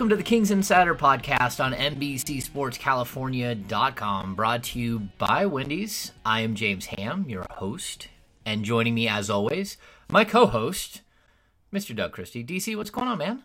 Welcome to the Kings Insider podcast on NBCSportsCalifornia.com, brought to you by Wendy's. I am James Ham, your host, and joining me as always, my co-host, Mr. Doug Christie. DC, what's going on, man?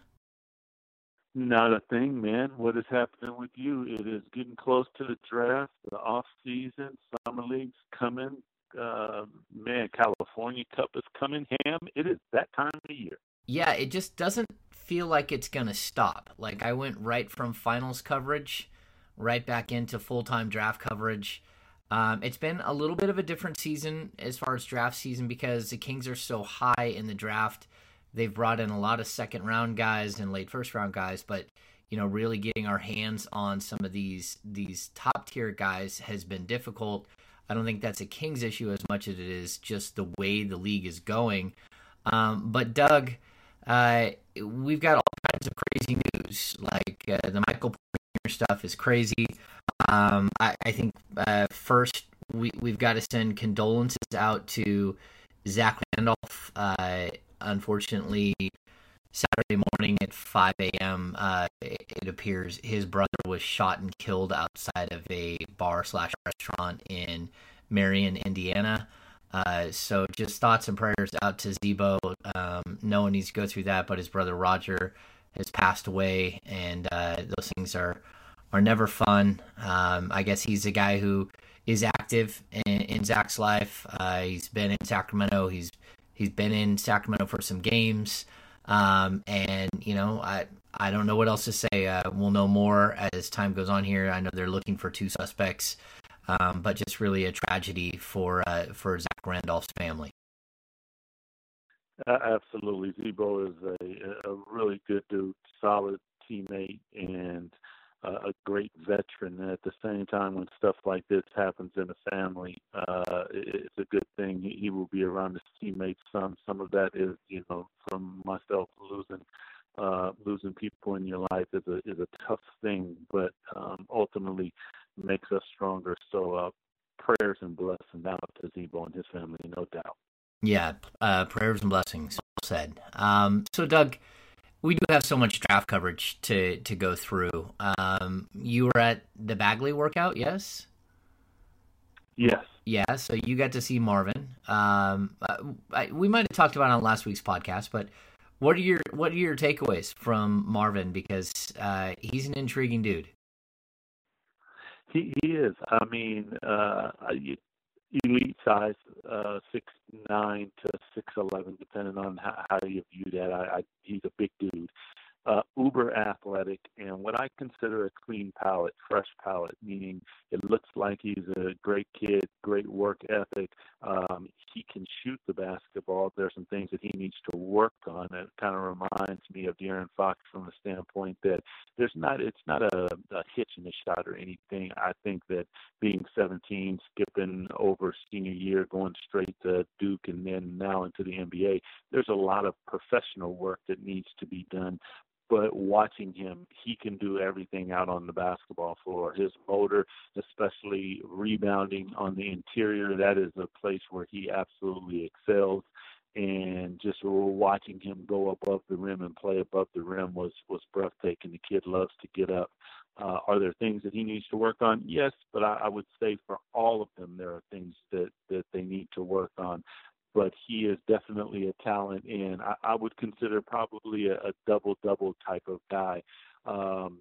Not a thing, man. What is happening with you? It is getting close to the draft, the off season, summer leagues coming. Uh, man, California Cup is coming. Ham, it is that time of year. Yeah, it just doesn't feel like it's gonna stop. Like I went right from finals coverage right back into full time draft coverage. Um, it's been a little bit of a different season as far as draft season because the Kings are so high in the draft. They've brought in a lot of second round guys and late first round guys, but you know, really getting our hands on some of these these top tier guys has been difficult. I don't think that's a Kings issue as much as it is just the way the league is going. Um, but Doug, uh, we've got all kinds of crazy news. Like uh, the Michael Porter stuff is crazy. Um, I, I think uh, first we we've got to send condolences out to Zach Randolph. Uh, unfortunately, Saturday morning at 5 a.m., uh, it, it appears his brother was shot and killed outside of a bar slash restaurant in Marion, Indiana. Uh, so just thoughts and prayers out to Z-Bo. Um, no one needs to go through that, but his brother Roger has passed away, and uh, those things are are never fun. Um, I guess he's a guy who is active in, in Zach's life. Uh, he's been in Sacramento. He's he's been in Sacramento for some games, um, and you know I I don't know what else to say. Uh, we'll know more as time goes on here. I know they're looking for two suspects. Um, but just really a tragedy for uh, for Zach Randolph's family. Uh, absolutely, Z-Bo is a, a really good dude, solid teammate, and uh, a great veteran. And at the same time, when stuff like this happens in a family, uh, it's a good thing. He, he will be around his teammates. Some some of that is, you know, from myself losing uh, losing people in your life is a is a tough thing, but um, ultimately makes us stronger. So uh, prayers and blessings out to Z-Bo and his family, no doubt. Yeah, uh, prayers and blessings. Said. Um, so, Doug, we do have so much draft coverage to to go through. Um, you were at the Bagley workout, yes? Yes. Yeah. So you got to see Marvin. Um, I, we might have talked about it on last week's podcast, but what are your what are your takeaways from Marvin? Because uh, he's an intriguing dude. He, he is. I mean, uh, elite size, uh, six nine to six eleven, depending on how, how you view that. I, I, he's a big dude, uh, uber athletic, and what I consider a clean palate, fresh palate, meaning it looks like he's a great kid, great work ethic. Um, he can shoot the basketball. There's some things that he needs to work on. It kind of reminds me of De'Aaron Fox from the standpoint that there's not, it's not a, a hitch in the shot or anything. I think that being 17, skipping over senior year, going straight to Duke, and then now into the NBA, there's a lot of professional work that needs to be done but watching him, he can do everything out on the basketball floor. His motor, especially rebounding on the interior, that is a place where he absolutely excels. And just watching him go above the rim and play above the rim was was breathtaking. The kid loves to get up. Uh, are there things that he needs to work on? Yes, but I, I would say for all of them, there are things that that they need to work on but he is definitely a talent, and I, I would consider probably a, a double double type of guy. Um,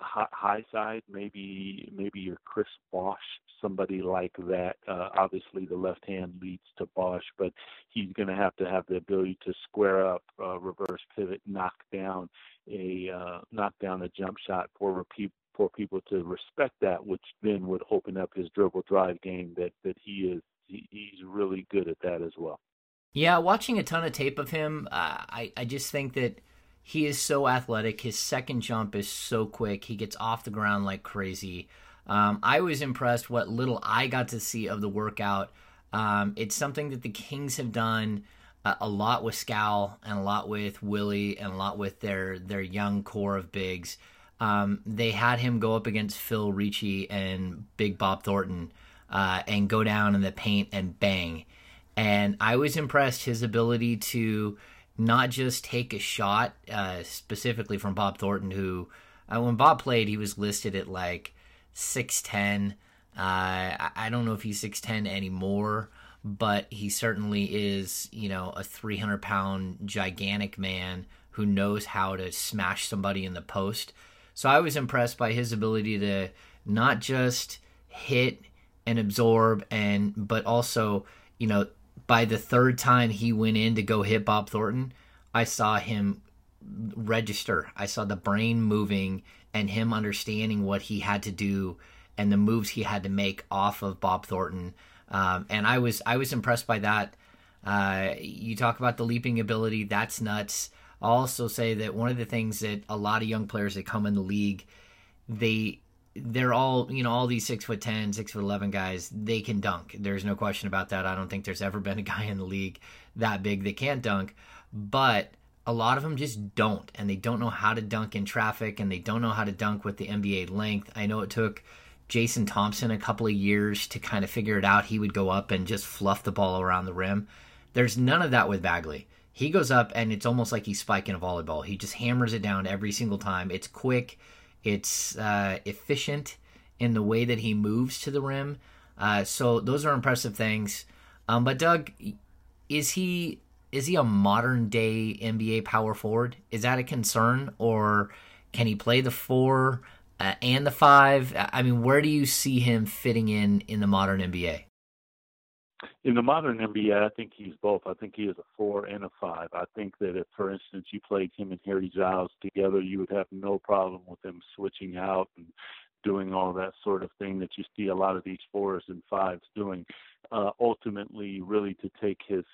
high, side, maybe maybe your Chris Bosh, somebody like that. Uh, obviously, the left hand leads to Bosh, but he's going to have to have the ability to square up, uh, reverse pivot, knock down a uh, knock down a jump shot for repeat for people to respect that, which then would open up his dribble drive game that that he is he, he's really good at that as well. Yeah, watching a ton of tape of him, uh, I I just think that he is so athletic. His second jump is so quick. He gets off the ground like crazy. Um, I was impressed what little I got to see of the workout. Um, it's something that the Kings have done a, a lot with Skal and a lot with Willie and a lot with their their young core of bigs. Um, they had him go up against Phil Ricci and Big Bob Thornton uh, and go down in the paint and bang. And I was impressed his ability to not just take a shot, uh, specifically from Bob Thornton, who uh, when Bob played, he was listed at like six ten. Uh, I don't know if he's six ten anymore, but he certainly is, you know, a three hundred pound gigantic man who knows how to smash somebody in the post. So I was impressed by his ability to not just hit and absorb and but also, you know, by the third time he went in to go hit Bob Thornton, I saw him register. I saw the brain moving and him understanding what he had to do and the moves he had to make off of Bob Thornton. Um, and I was I was impressed by that. Uh, you talk about the leaping ability, that's nuts. I'll also say that one of the things that a lot of young players that come in the league, they they're all you know all these six foot ten, six foot eleven guys. They can dunk. There's no question about that. I don't think there's ever been a guy in the league that big that can't dunk, but a lot of them just don't, and they don't know how to dunk in traffic, and they don't know how to dunk with the NBA length. I know it took Jason Thompson a couple of years to kind of figure it out. He would go up and just fluff the ball around the rim. There's none of that with Bagley. He goes up and it's almost like he's spiking a volleyball. He just hammers it down every single time. It's quick, it's uh, efficient in the way that he moves to the rim. Uh, so those are impressive things. Um, but Doug, is he is he a modern day NBA power forward? Is that a concern, or can he play the four uh, and the five? I mean, where do you see him fitting in in the modern NBA? In the modern NBA, I think he's both. I think he is a four and a five. I think that if, for instance, you played him and Harry Giles together, you would have no problem with him switching out and doing all that sort of thing that you see a lot of these fours and fives doing. Uh, ultimately, really to take his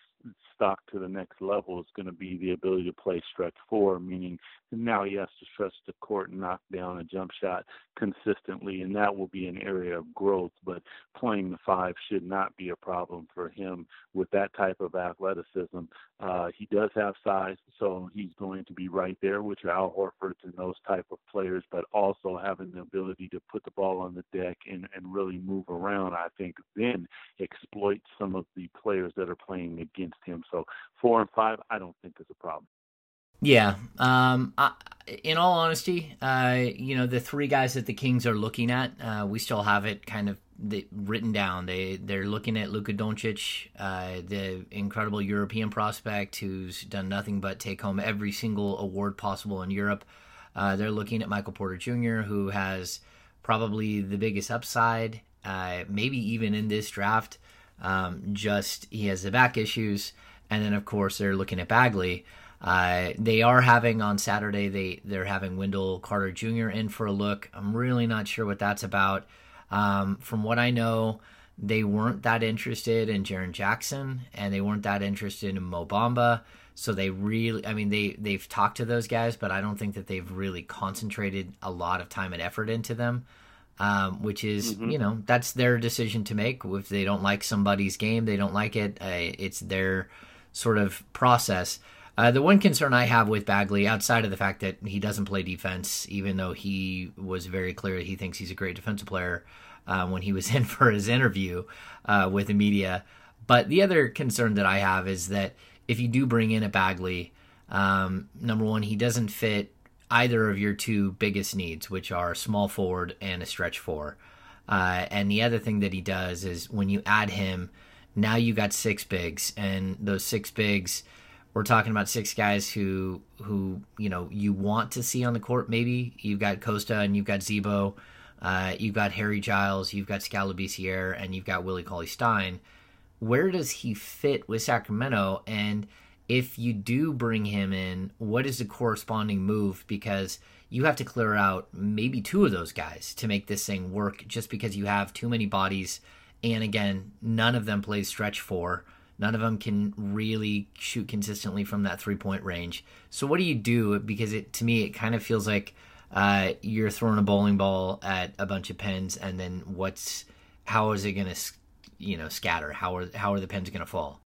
stock to the next level is going to be the ability to play stretch four, meaning now he has to stretch the court and knock down a jump shot consistently, and that will be an area of growth. But playing the five should not be a problem for him with that type of athleticism. Uh, he does have size, so he's going to be right there with Al Horfords and those type of players, but also having the ability to put the ball on the deck and, and really move around, I think then exploit some of the players that are playing against him. So four and five, I don't think is a problem. Yeah. Um, I, in all honesty, uh, you know, the three guys that the Kings are looking at, uh, we still have it kind of the, written down. They they're looking at Luka Doncic, uh, the incredible European prospect who's done nothing but take home every single award possible in Europe. Uh, they're looking at Michael Porter Jr., who has probably the biggest upside, uh, maybe even in this draft. Um, just he has the back issues, and then of course they're looking at Bagley. Uh, they are having on Saturday. They they're having Wendell Carter Jr. in for a look. I'm really not sure what that's about. Um, from what I know, they weren't that interested in Jaren Jackson, and they weren't that interested in Mo Bamba. So they really, I mean, they they've talked to those guys, but I don't think that they've really concentrated a lot of time and effort into them. Um, which is, mm-hmm. you know, that's their decision to make. If they don't like somebody's game, they don't like it. Uh, it's their sort of process. Uh, the one concern I have with Bagley, outside of the fact that he doesn't play defense, even though he was very clear that he thinks he's a great defensive player uh, when he was in for his interview uh, with the media. But the other concern that I have is that if you do bring in a Bagley, um, number one, he doesn't fit either of your two biggest needs, which are small forward and a stretch four. Uh, and the other thing that he does is when you add him, now you got six bigs, and those six bigs we're talking about six guys who who you know you want to see on the court. Maybe you've got Kosta and you've got Z-Bo, uh, you've got Harry Giles, you've got Skal Labissiere, and you've got Willie Cauley Stein. Where does he fit with Sacramento? And if you do bring him in, what is the corresponding move? Because you have to clear out maybe two of those guys to make this thing work. Just because you have too many bodies, and again, none of them plays stretch four None of them can really shoot consistently from that three point range. So what do you do? Because it to me it kind of feels like uh, you're throwing a bowling ball at a bunch of pins, and then what's how is it going to you know scatter? How are how are the pins going to fall?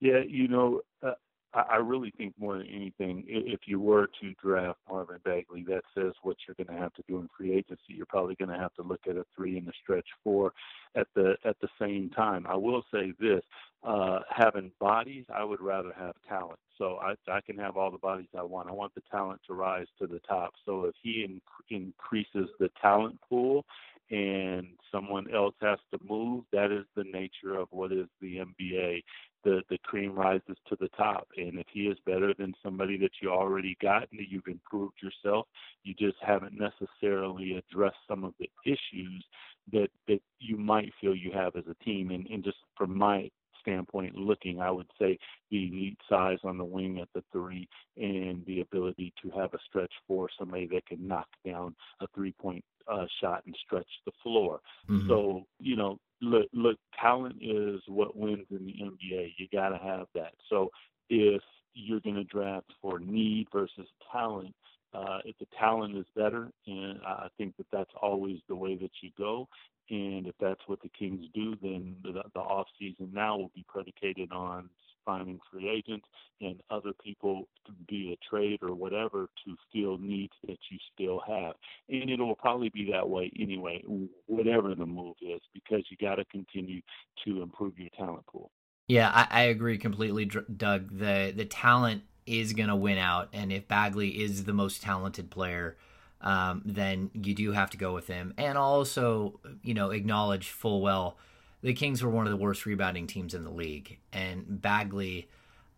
Yeah, you know, uh, I really think more than anything, if you were to draft Marvin Bagley, that says what you're going to have to do in free agency. You're probably going to have to look at a three and a stretch four at the at the same time. I will say this: uh, having bodies, I would rather have talent. So I I can have all the bodies I want. I want the talent to rise to the top. So if he in, increases the talent pool and someone else has to move, that is the nature of what is the NBA the the cream rises to the top. And if he is better than somebody that you already got and that you've improved yourself, you just haven't necessarily addressed some of the issues that that you might feel you have as a team. And, and just from my standpoint looking, I would say the elite size on the wing at the three and the ability to have a stretch four somebody that can knock down a three point uh, shot and stretch the floor. Mm-hmm. So, you know, look, look, talent is what wins in the NBA. You got to have that. So if you're going to draft for need versus talent, uh, if the talent is better, and I think that that's always the way that you go. And if that's what the Kings do, then the, the off season now will be predicated on finding free agents and other people to be a trade or whatever to fill needs that you still have. And it'll probably be that way anyway, whatever the move is, because you got to continue to improve your talent pool. Yeah, I, I agree completely, Doug. The the talent is going to win out, and if Bagley is the most talented player, um, then you do have to go with him. And also, you know, acknowledge full well the Kings were one of the worst rebounding teams in the league. And Bagley,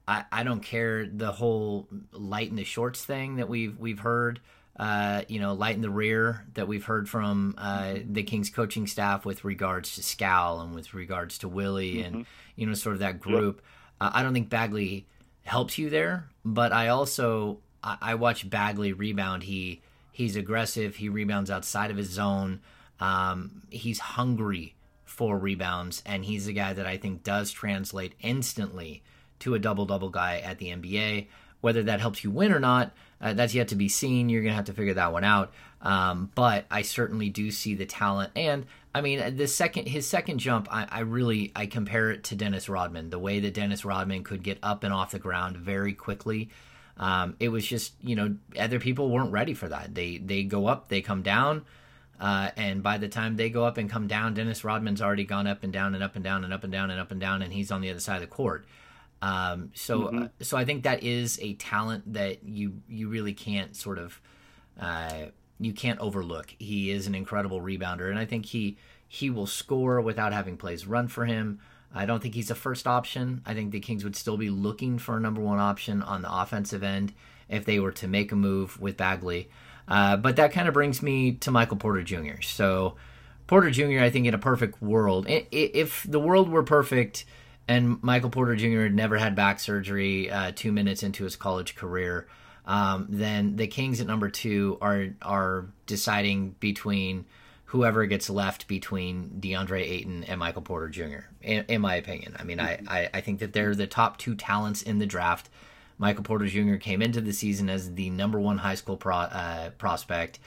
I, I don't care the whole light in the shorts thing that we've we've heard. Uh, you know, light in the rear that we've heard from uh, the Kings coaching staff with regards to Skal and with regards to Willie mm-hmm. and you know sort of that group. Yep. Uh, I don't think Bagley helps you there, but I also I, I watch Bagley rebound. He he's aggressive. He rebounds outside of his zone. Um, he's hungry for rebounds, and he's a guy that I think does translate instantly to a double double guy at the NBA. Whether that helps you win or not, uh, that's yet to be seen. You're going to have to figure that one out. Um, but I certainly do see the talent, and I mean the second his second jump, I, I, really I compare it to Dennis Rodman. The way that Dennis Rodman could get up and off the ground very quickly. Um, it was just you know other people weren't ready for that. They they go up, they come down. Uh, and by the time they go up and come down, Dennis Rodman's already gone up and down and up and down and up and down and up and down, and he's on the other side of the court. Um, so, mm-hmm. uh, so I think that is a talent that you you really can't sort of uh, you can't overlook. He is an incredible rebounder, and I think he he will score without having plays run for him. I don't think he's a first option. I think the Kings would still be looking for a number one option on the offensive end if they were to make a move with Bagley. Uh, but that kind of brings me to Michael Porter Jr. So, Porter Jr., I think in a perfect world, if the world were perfect and Michael Porter Jr. had never had back surgery uh, two minutes into his college career, um, then the Kings at number two are are deciding between whoever gets left between DeAndre Ayton and Michael Porter Jr. In, in my opinion, I mean, I, I, I think that they're the top two talents in the draft. Michael Porter Jr. came into the season as the number one high school pro, uh, prospect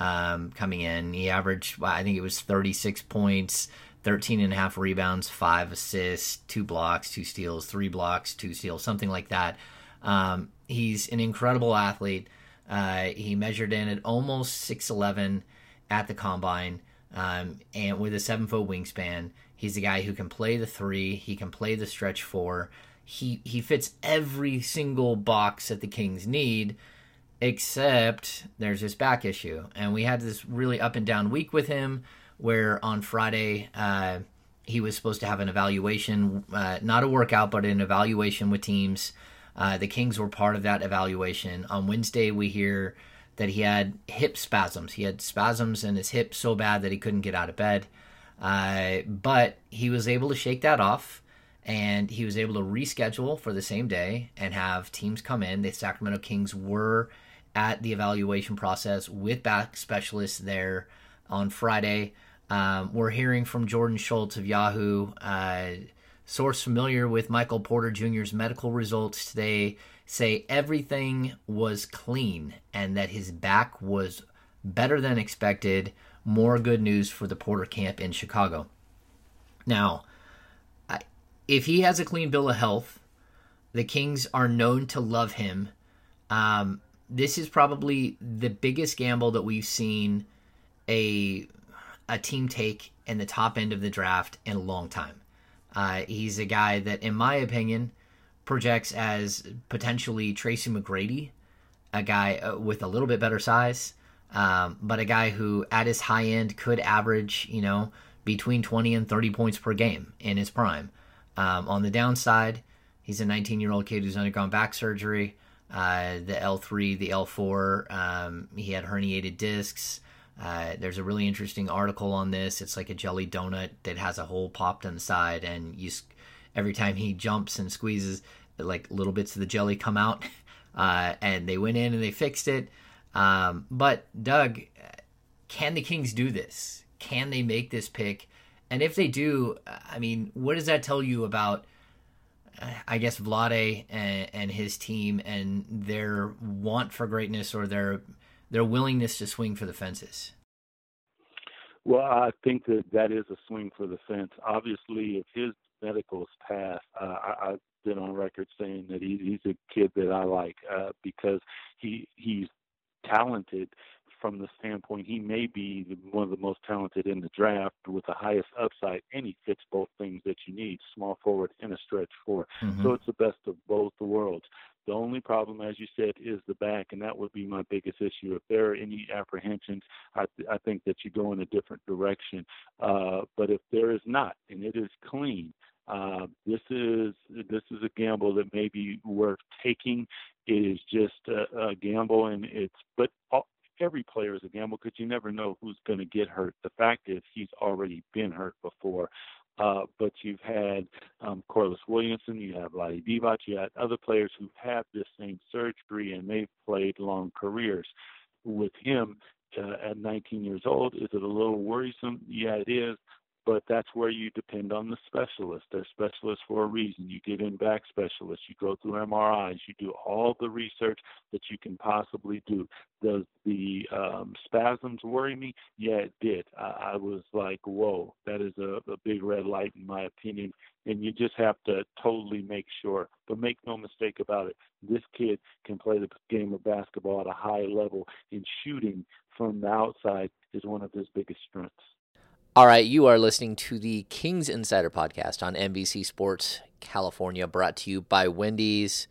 um, coming in. He averaged, I think it was 36 points, 13 and a half rebounds, five assists, two blocks, two steals, three blocks, two steals, something like that. Um, he's an incredible athlete. Uh, he measured in at almost 6'11 at the combine um, and with a seven foot wingspan. He's a guy who can play the three, he can play the stretch four he he fits every single box that the Kings need, except there's this back issue, and we had this really up and down week with him, where on Friday uh, he was supposed to have an evaluation, uh, not a workout, but an evaluation with teams. Uh, the Kings were part of that evaluation. On Wednesday, we hear that he had hip spasms. He had spasms in his hip so bad that he couldn't get out of bed. Uh, but he was able to shake that off and he was able to reschedule for the same day and have teams come in. The Sacramento Kings were at the evaluation process with back specialists there on Friday. Um, we're hearing from Jordan Schultz of Yahoo uh, source familiar with Michael Porter Jr.'s medical results today say everything was clean and that his back was better than expected. More good news for the Porter camp in Chicago. Now, if he has a clean bill of health, the Kings are known to love him. Um, this is probably the biggest gamble that we've seen a a team take in the top end of the draft in a long time. Uh, he's a guy that, in my opinion, projects as potentially Tracy McGrady, a guy uh, with a little bit better size, um, but a guy who, at his high end, could average, you know, between 20 and 30 points per game in his prime. Um, on the downside, he's a 19 year old kid who's undergone back surgery. Uh, the L3, the L4, um, he had herniated discs. Uh, there's a really interesting article on this. It's like a jelly donut that has a hole popped inside, and you every time he jumps and squeezes, like little bits of the jelly come out. Uh, and they went in and they fixed it. Um, but Doug, can the Kings do this? Can they make this pick? And if they do, I mean, what does that tell you about? I guess Vlade and, and his team and their want for greatness or their their willingness to swing for the fences? Well, I think that that is a swing for the fence. Obviously, if his medicals pass, uh, I, I've been on record saying that he, he's a kid that I like uh, because he he's talented from the standpoint he may be the talented in the draft with the highest upside, and he fits both things that you need: small forward and a stretch 4 mm-hmm. So it's the best of both the worlds. The only problem, as you said, is the back, and that would be my biggest issue. If there are any apprehensions, I, th- I think that you go in a different direction. Uh, but if there is not, and it is clean, uh, this is this is a gamble that may be worth taking. It is just a, a gamble, and it's but all, every player is a gamble because you never know who's going to get hurt. The fact is, he's already been hurt before. Uh, but you've had um, Corliss Williamson, you have Vlade Divac, you had other players who have this same surgery and they've played long careers. With him uh, at 19 years old, is it a little worrisome? Yeah, it is but that's where you depend on the specialist. They're specialists for a reason. You get in back specialists, you go through MRIs, you do all the research that you can possibly do. Does the um, spasms worry me? Yeah, it did. I, I was like, whoa, that is a, a big red light in my opinion. And you just have to totally make sure. But make no mistake about it, this kid can play the game of basketball at a high level, and shooting from the outside is one of his biggest strengths. All right, you are listening to the Kings Insider podcast on NBC Sports California, brought to you by Wendy's.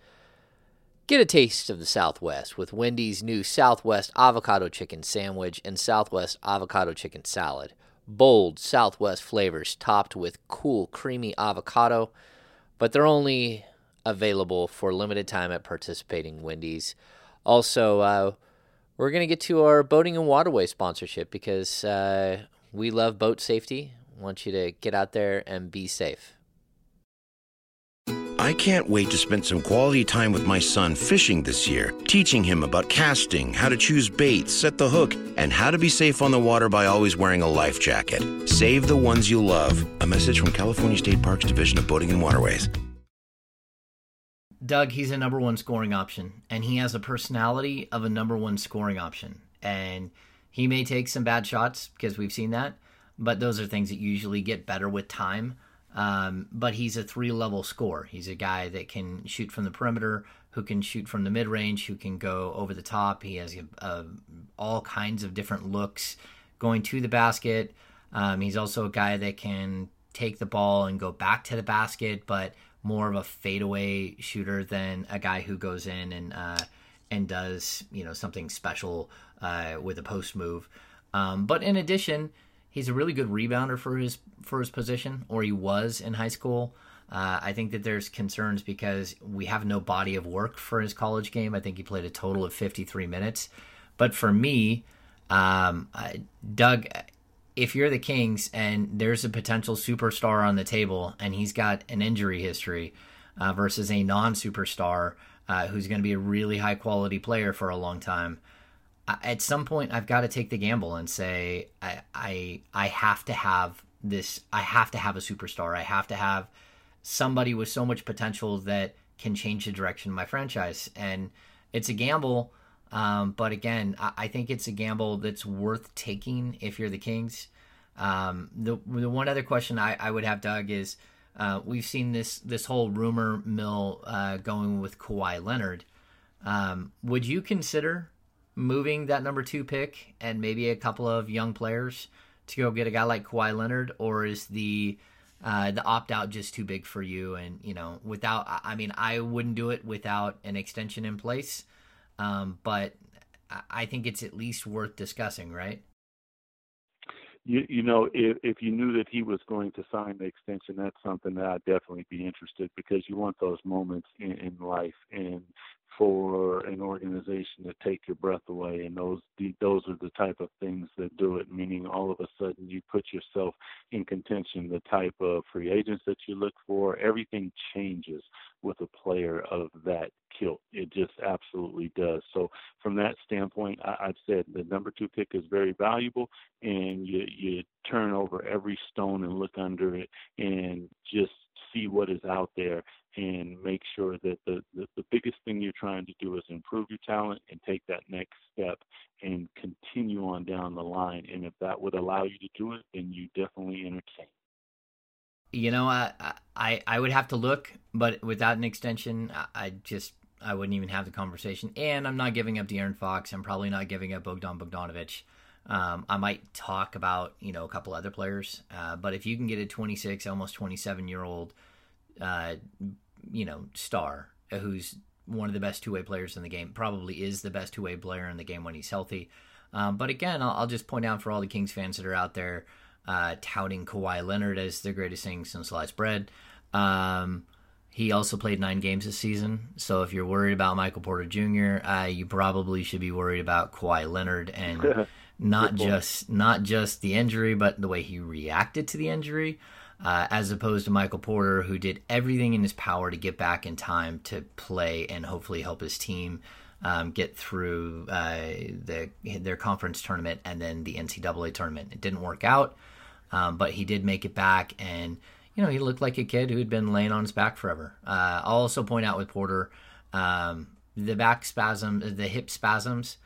Get a taste of the Southwest with Wendy's new Southwest avocado chicken sandwich and Southwest avocado chicken salad. Bold Southwest flavors topped with cool, creamy avocado, but they're only available for limited time at participating Wendy's. Also, uh, we're going to get to our boating and waterway sponsorship because uh, we love boat safety. Want you to get out there and be safe. I can't wait to spend some quality time with my son fishing this year, teaching him about casting, how to choose baits, set the hook, and how to be safe on the water by always wearing a life jacket. Save the ones you love. A message from California State Parks Division of Boating and Waterways. Doug, he's a number one scoring option, and he has a personality of a number one scoring option. And he may take some bad shots because we've seen that, but those are things that usually get better with time. Um, but he's a three level scorer. He's a guy that can shoot from the perimeter, who can shoot from the mid range, who can go over the top. He has a, a, all kinds of different looks going to the basket. Um, he's also a guy that can take the ball and go back to the basket, but more of a fadeaway shooter than a guy who goes in and uh, and does you know something special uh, with a post move. Um, but in addition, he's a really good rebounder for his for his position, or he was in high school. Uh, I think that there's concerns because we have no body of work for his college game. I think he played a total of 53 minutes. But for me, um, Doug, if you're the Kings and there's a potential superstar on the table and he's got an injury history uh, versus a non superstar uh, who's going to be a really high quality player for a long time, at some point I've got to take the gamble and say I I I have to have this I have to have a superstar. I have to have somebody with so much potential that can change the direction of my franchise. And it's a gamble, um, but again, I, I, think it's a gamble that's worth taking if you're the Kings. Um, the the one other question I, I would have, Doug, is uh, we've seen this this whole rumor mill uh, going with Kawhi Leonard. Um, would you consider moving that number two pick and maybe a couple of young players to go get a guy like Kawhi Leonard, or is the uh, the opt out just too big for you? And you know, without, I mean, I wouldn't do it without an extension in place, um, but I think it's at least worth discussing, right? You, you know, if, if you knew that he was going to sign the extension, that's something that I'd definitely be interested because you want those moments in, in life, and for an organization to take your breath away and those those are the type of things that do it meaning all of a sudden you put yourself in contention the type of free agents that you look for. Everything changes with a player of that kilt. It just absolutely does. So from that standpoint I, i've said the number two pick is very valuable and you you turn over every stone and look under it and just see what is out there and make sure that the, the, the biggest thing you're trying to do is improve your talent and take that next step and continue on down the line. And if that would allow you to do it, then you definitely entertain. You know, I I I would have to look, but without an extension, I just I wouldn't even have the conversation. And I'm not giving up De'Aaron Fox. I'm probably not giving up Bogdan Bogdanovich. Um, I might talk about you know a couple other players, uh, but if you can get a 26, almost 27 year old uh, you know, star who's one of the best two way players in the game. Probably is the best two way player in the game when he's healthy. Um, but again, I'll, I'll, just point out for all the Kings fans that are out there uh, touting Kawhi Leonard as the greatest thing since sliced bread. Um, he also played nine games this season. So if you're worried about Michael Porter Jr., uh, you probably should be worried about Kawhi Leonard and not just not just the injury, but the way he reacted to the injury uh, as opposed to Michael Porter, who did everything in his power to get back in time to play and hopefully help his team um, get through uh, the, their conference tournament and then the NCAA tournament. It didn't work out, um, but he did make it back, and you know he looked like a kid who had been laying on his back forever. Uh, I'll also point out with Porter um, the back spasm, the hip spasms.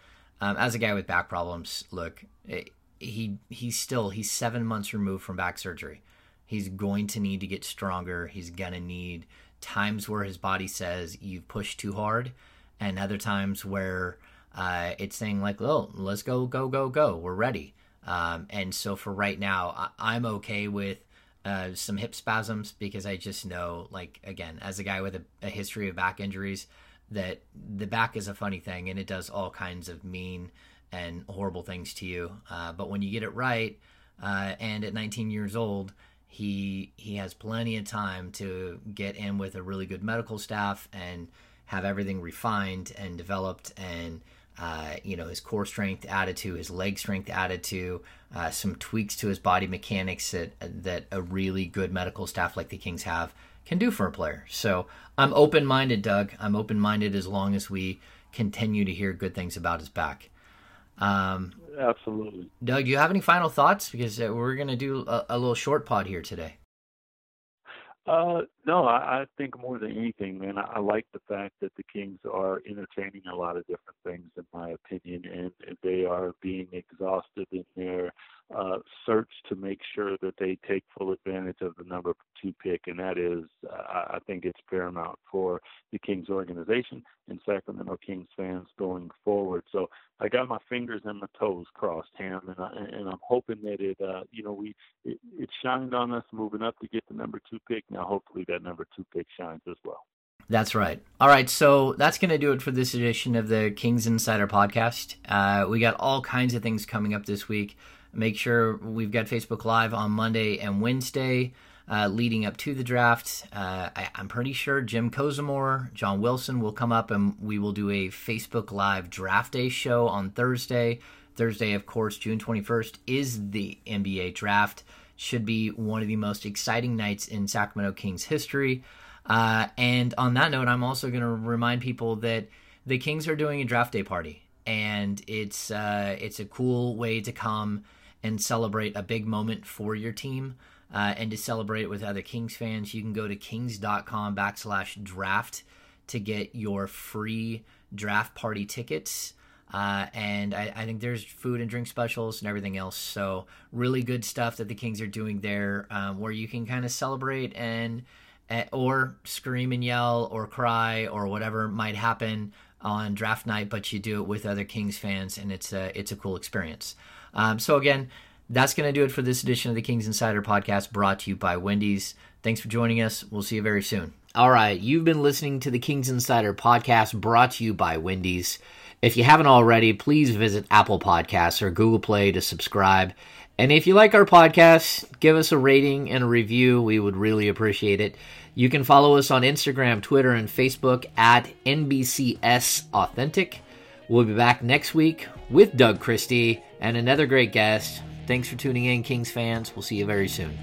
Um, as a guy with back problems, look, it, he he's still he's seven months removed from back surgery. He's going to need to get stronger. He's to need times where his body says you've pushed too hard, and other times where uh, it's saying like, "Oh, let's go, go, go, go. We're ready." Um, and so for right now, I- am okay with uh, some hip spasms because I just know, like again, as a guy with a, a history of back injuries, that the back is a funny thing and it does all kinds of mean and horrible things to you. Uh, but when you get it right, uh, and at 19 years old, he he has plenty of time to get in with a really good medical staff and have everything refined and developed and uh, you know his core strength added to his leg strength added to uh, some tweaks to his body mechanics that that a really good medical staff like the Kings have can do for a player. So I'm open minded, Doug. I'm open minded as long as we continue to hear good things about his back. Um, Absolutely. Doug, do you have any final thoughts? Because uh, we're going to do a, a, little short pod here today. Uh, no, I, I, think more than anything, man, I, I, like the fact that the Kings are entertaining a lot of different things, in my opinion, and, and they are being exhaustive in their uh, search to make sure that they take full advantage of the number two pick, and that is, uh, I think, it's paramount for the Kings organization and Sacramento Kings fans going forward. So I got my fingers and my toes crossed, Ham, and, I, and I'm hoping that it, uh, you know, we it, it shined on us moving up to get the number two pick. Now, hopefully, that number two pick shines as well. That's right. All right, so that's going to do it for this edition of the Kings Insider podcast. Uh, we got all kinds of things coming up this week. Make sure we've got Facebook Live on Monday and Wednesday uh, leading up to the draft. Uh, I, am pretty sure Jim Kozimor, John Wilson will come up and we will do a Facebook Live draft day show on Thursday. Thursday, of course, June 21st is the NBA draft. Should be one of the most exciting nights in Sacramento Kings history. Uh, and on that note, I'm also going to remind people that the Kings are doing a draft day party, and it's uh, it's a cool way to come and celebrate a big moment for your team. uh, and to celebrate with other Kings fans, you can go to kings.com backslash draft to get your free draft party tickets. Uh, and I, I, think there's food and drink specials and everything else. So really good stuff that the Kings are doing there, um, where you can kind of celebrate and uh, or scream and yell or cry or whatever might happen on draft night, but you do it with other Kings fans, and it's a it's a cool experience. Um, so again, that's going to do it for this edition of the Kings Insider Podcast, brought to you by Wendy's. Thanks for joining us. We'll see you very soon. All right, you've been listening to the Kings Insider Podcast, brought to you by Wendy's. If you haven't already, please visit Apple Podcasts or Google Play to subscribe. And if you like our podcast, give us a rating and a review. We would really appreciate it. You can follow us on Instagram, Twitter, and Facebook at NBCS Authentic. We'll be back next week with Doug Christie and another great guest. Thanks for tuning in, Kings fans. We'll see you very soon.